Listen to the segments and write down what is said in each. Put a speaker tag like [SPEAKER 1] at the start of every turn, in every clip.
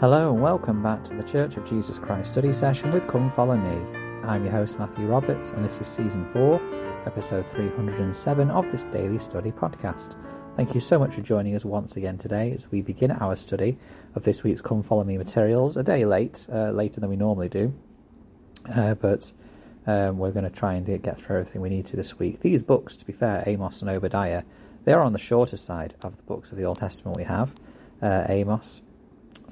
[SPEAKER 1] Hello and welcome back to the Church of Jesus Christ study session with Come Follow Me. I'm your host Matthew Roberts and this is season 4, episode 307 of this daily study podcast. Thank you so much for joining us once again today as we begin our study of this week's Come Follow Me materials, a day late, uh, later than we normally do, uh, but um, we're going to try and get through everything we need to this week. These books, to be fair, Amos and Obadiah, they are on the shorter side of the books of the Old Testament we have. Uh, Amos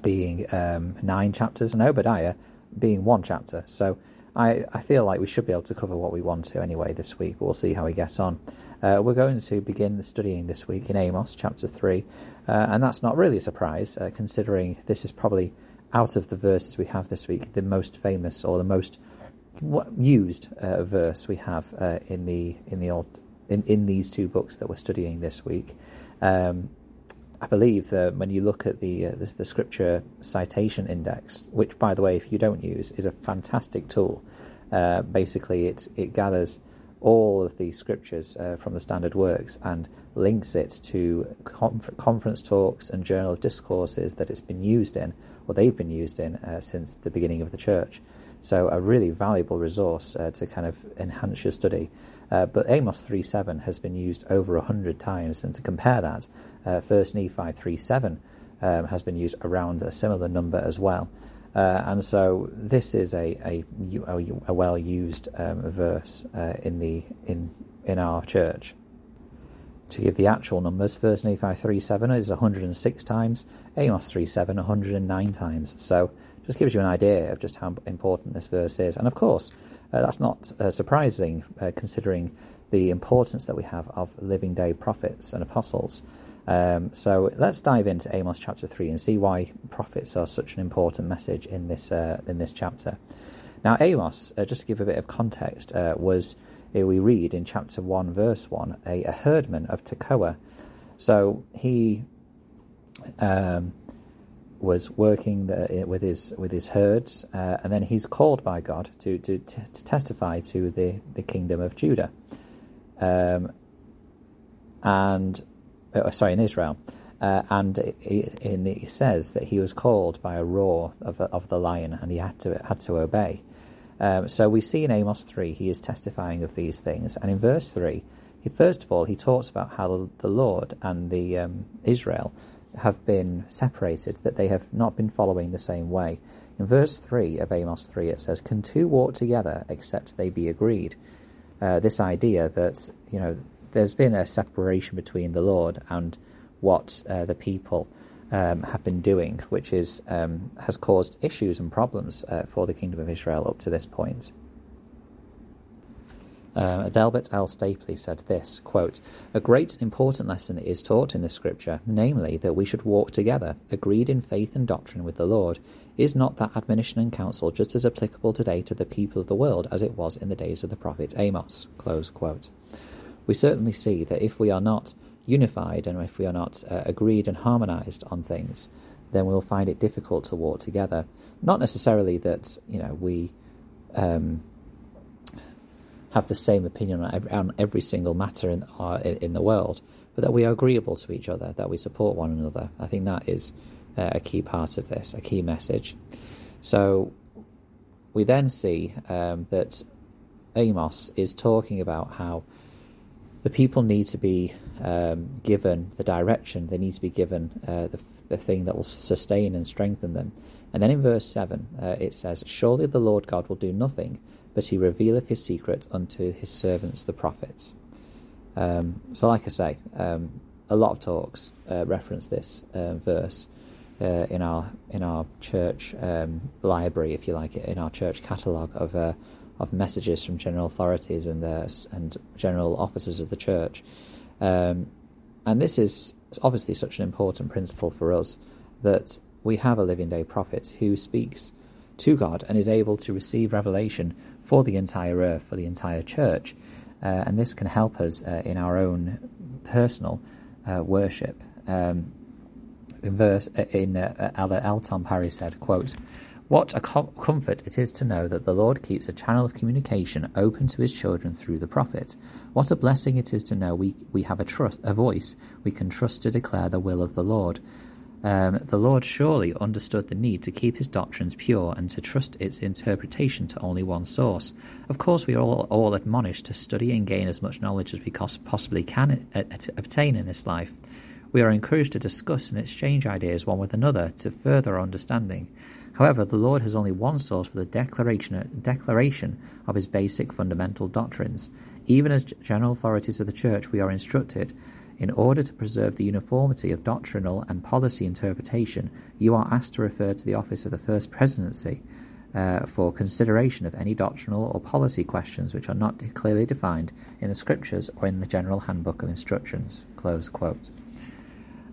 [SPEAKER 1] being um, nine chapters and Obadiah being one chapter. So I, I feel like we should be able to cover what we want to anyway this week. We'll see how we get on. Uh, we're going to begin studying this week in Amos chapter 3, uh, and that's not really a surprise uh, considering this is probably out of the verses we have this week the most famous or the most used uh, verse we have uh, in the in the old in, in these two books that we're studying this week. Um, I believe that when you look at the, uh, the, the scripture citation index, which by the way, if you don't use, is a fantastic tool. Uh, basically, it it gathers all of the scriptures uh, from the standard works and links it to conf- conference talks and journal discourses that it's been used in, or they've been used in uh, since the beginning of the church. So a really valuable resource uh, to kind of enhance your study. Uh, but Amos 3.7 has been used over a hundred times, and to compare that, uh, First Nephi 3.7 um, has been used around a similar number as well. Uh, and so this is a, a, a well used um, verse uh, in the in in our church. To give the actual numbers, First Nephi 3.7 is 106 times, Amos 3.7 109 times. So just gives you an idea of just how important this verse is. And of course, uh, that's not uh, surprising uh, considering the importance that we have of living day prophets and apostles. Um, so let's dive into Amos chapter three and see why prophets are such an important message in this uh, in this chapter. Now, Amos, uh, just to give a bit of context, uh, was we read in chapter one, verse one, a, a herdman of Tekoa. So he um, was working the, with his with his herds, uh, and then he's called by God to to, to testify to the, the kingdom of Judah, um, and uh, sorry in Israel, uh, and it, it, it, says that he was called by a roar of, of the lion, and he had to had to obey. Um, so we see in Amos three he is testifying of these things, and in verse three, he first of all he talks about how the, the Lord and the um, Israel have been separated, that they have not been following the same way. In verse 3 of Amos 3, it says, Can two walk together except they be agreed? Uh, this idea that, you know, there's been a separation between the Lord and what uh, the people um, have been doing, which is um, has caused issues and problems uh, for the kingdom of Israel up to this point. Uh, Adelbert L. Stapley said this quote, A great and important lesson is taught in this scripture, namely that we should walk together, agreed in faith and doctrine with the Lord. Is not that admonition and counsel just as applicable today to the people of the world as it was in the days of the prophet Amos? Close quote. We certainly see that if we are not unified and if we are not uh, agreed and harmonized on things, then we'll find it difficult to walk together. Not necessarily that you know we um, have the same opinion on every, on every single matter in, uh, in the world, but that we are agreeable to each other, that we support one another. I think that is uh, a key part of this, a key message. So we then see um, that Amos is talking about how the people need to be um, given the direction, they need to be given uh, the, the thing that will sustain and strengthen them. And then in verse 7, uh, it says, Surely the Lord God will do nothing but he revealeth his secret unto his servants the prophets. Um, so, like I say, um, a lot of talks uh, reference this uh, verse uh, in our in our church um, library, if you like it, in our church catalogue of uh, of messages from general authorities and and general officers of the church. Um, and this is obviously such an important principle for us that we have a living day prophet who speaks to God and is able to receive revelation for the entire earth, for the entire church. Uh, and this can help us uh, in our own personal uh, worship. Um, in verse uh, in uh, L. Tom Perry said, "quote What a com- comfort it is to know that the Lord keeps a channel of communication open to His children through the prophet. What a blessing it is to know we we have a trust, a voice we can trust to declare the will of the Lord." Um, the Lord surely understood the need to keep his doctrines pure and to trust its interpretation to only one source. Of course, we are all, all admonished to study and gain as much knowledge as we possibly can obtain in this life. We are encouraged to discuss and exchange ideas one with another to further our understanding. However, the Lord has only one source for the declaration, declaration of his basic fundamental doctrines. Even as general authorities of the Church, we are instructed in order to preserve the uniformity of doctrinal and policy interpretation, you are asked to refer to the office of the First Presidency uh, for consideration of any doctrinal or policy questions which are not clearly defined in the Scriptures or in the General Handbook of Instructions. Close quote.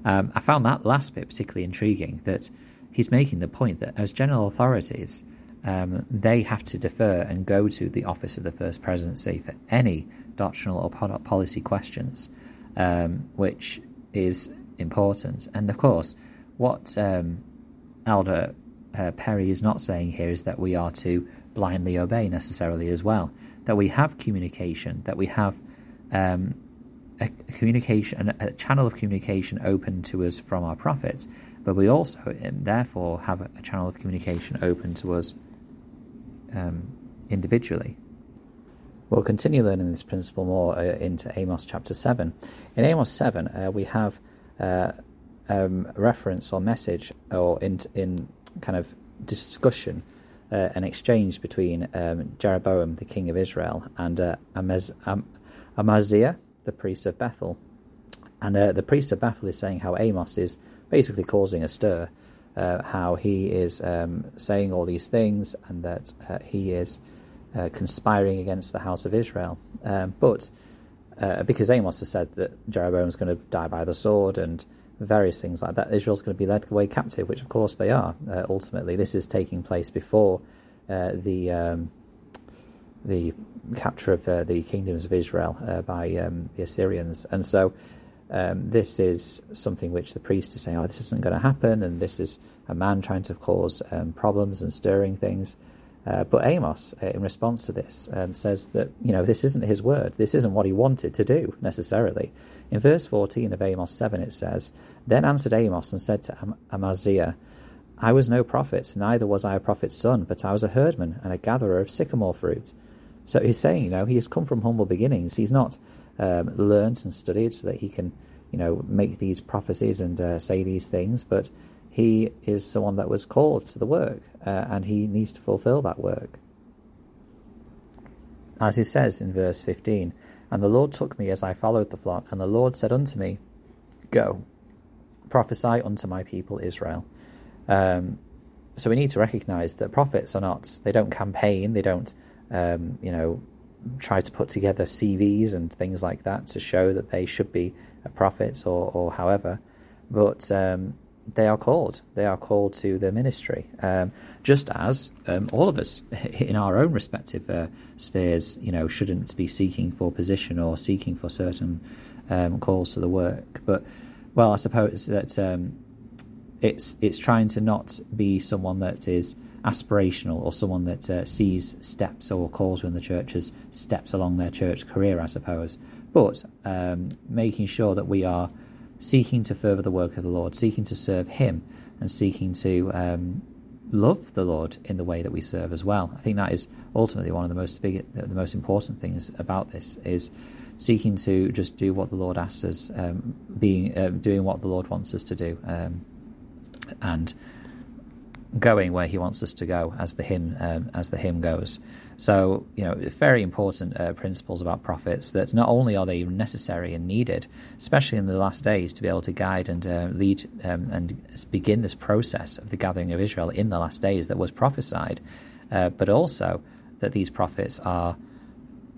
[SPEAKER 1] Um, I found that last bit particularly intriguing, that he's making the point that as general authorities, um, they have to defer and go to the office of the First Presidency for any doctrinal or policy questions um, which is important. And of course, what um, Elder uh, Perry is not saying here is that we are to blindly obey necessarily as well. That we have communication, that we have um, a communication, a channel of communication open to us from our prophets, but we also, therefore, have a channel of communication open to us um, individually. We'll continue learning this principle more uh, into Amos chapter 7. In Amos 7, uh, we have uh, um, reference or message or in, in kind of discussion, uh, an exchange between um, Jeroboam, the king of Israel, and uh, Amaz- Am- Amaziah, the priest of Bethel. And uh, the priest of Bethel is saying how Amos is basically causing a stir, how he is um, saying all these things, and that he is uh, conspiring against the house of Israel. Um, but uh, because Amos has said that Jeroboam is going to die by the sword and various things like that, Israel's going to be led away captive, which of course they are. Uh, ultimately, this is taking place before uh, the um, the capture of uh, the kingdoms of Israel uh, by um, the Assyrians, and so. Um, this is something which the priest is saying, "Oh, this isn't going to happen," and this is a man trying to cause um, problems and stirring things. Uh, but Amos, uh, in response to this, um, says that you know this isn't his word. This isn't what he wanted to do necessarily. In verse 14 of Amos 7, it says, "Then answered Amos and said to Am- Amaziah, I was no prophet, neither was I a prophet's son, but I was a herdman and a gatherer of sycamore fruit." So he's saying, you know, he has come from humble beginnings. He's not um, learned and studied so that he can, you know, make these prophecies and uh, say these things, but he is someone that was called to the work uh, and he needs to fulfill that work. As he says in verse 15, And the Lord took me as I followed the flock, and the Lord said unto me, Go, prophesy unto my people Israel. Um, so we need to recognize that prophets are not, they don't campaign, they don't, um, you know, try to put together CVs and things like that to show that they should be a prophet or, or however. But um, they are called. They are called to the ministry, um, just as um, all of us in our own respective uh, spheres, you know, shouldn't be seeking for position or seeking for certain um, calls to the work. But well, I suppose that um, it's it's trying to not be someone that is aspirational or someone that uh, sees steps or calls within the church as steps along their church career, I suppose. But um, making sure that we are seeking to further the work of the Lord, seeking to serve Him, and seeking to um, love the Lord in the way that we serve as well. I think that is ultimately one of the most big, the most important things about this is seeking to just do what the Lord asks us, um, being uh, doing what the Lord wants us to do, um, and going where He wants us to go, as the hymn um, as the hymn goes. So, you know, very important uh, principles about prophets that not only are they necessary and needed, especially in the last days, to be able to guide and uh, lead um, and begin this process of the gathering of Israel in the last days that was prophesied, uh, but also that these prophets are,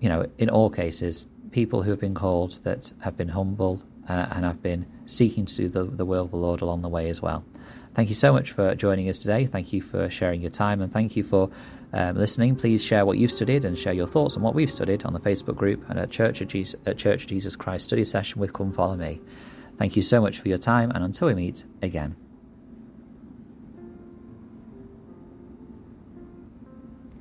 [SPEAKER 1] you know, in all cases, people who have been called that have been humble uh, and have been seeking to do the, the will of the Lord along the way as well. Thank you so much for joining us today. Thank you for sharing your time and thank you for um, listening, please share what you've studied and share your thoughts on what we've studied on the Facebook group and at Church of Jesus, at Church of Jesus Christ study session with Come Follow Me. Thank you so much for your time, and until we meet again.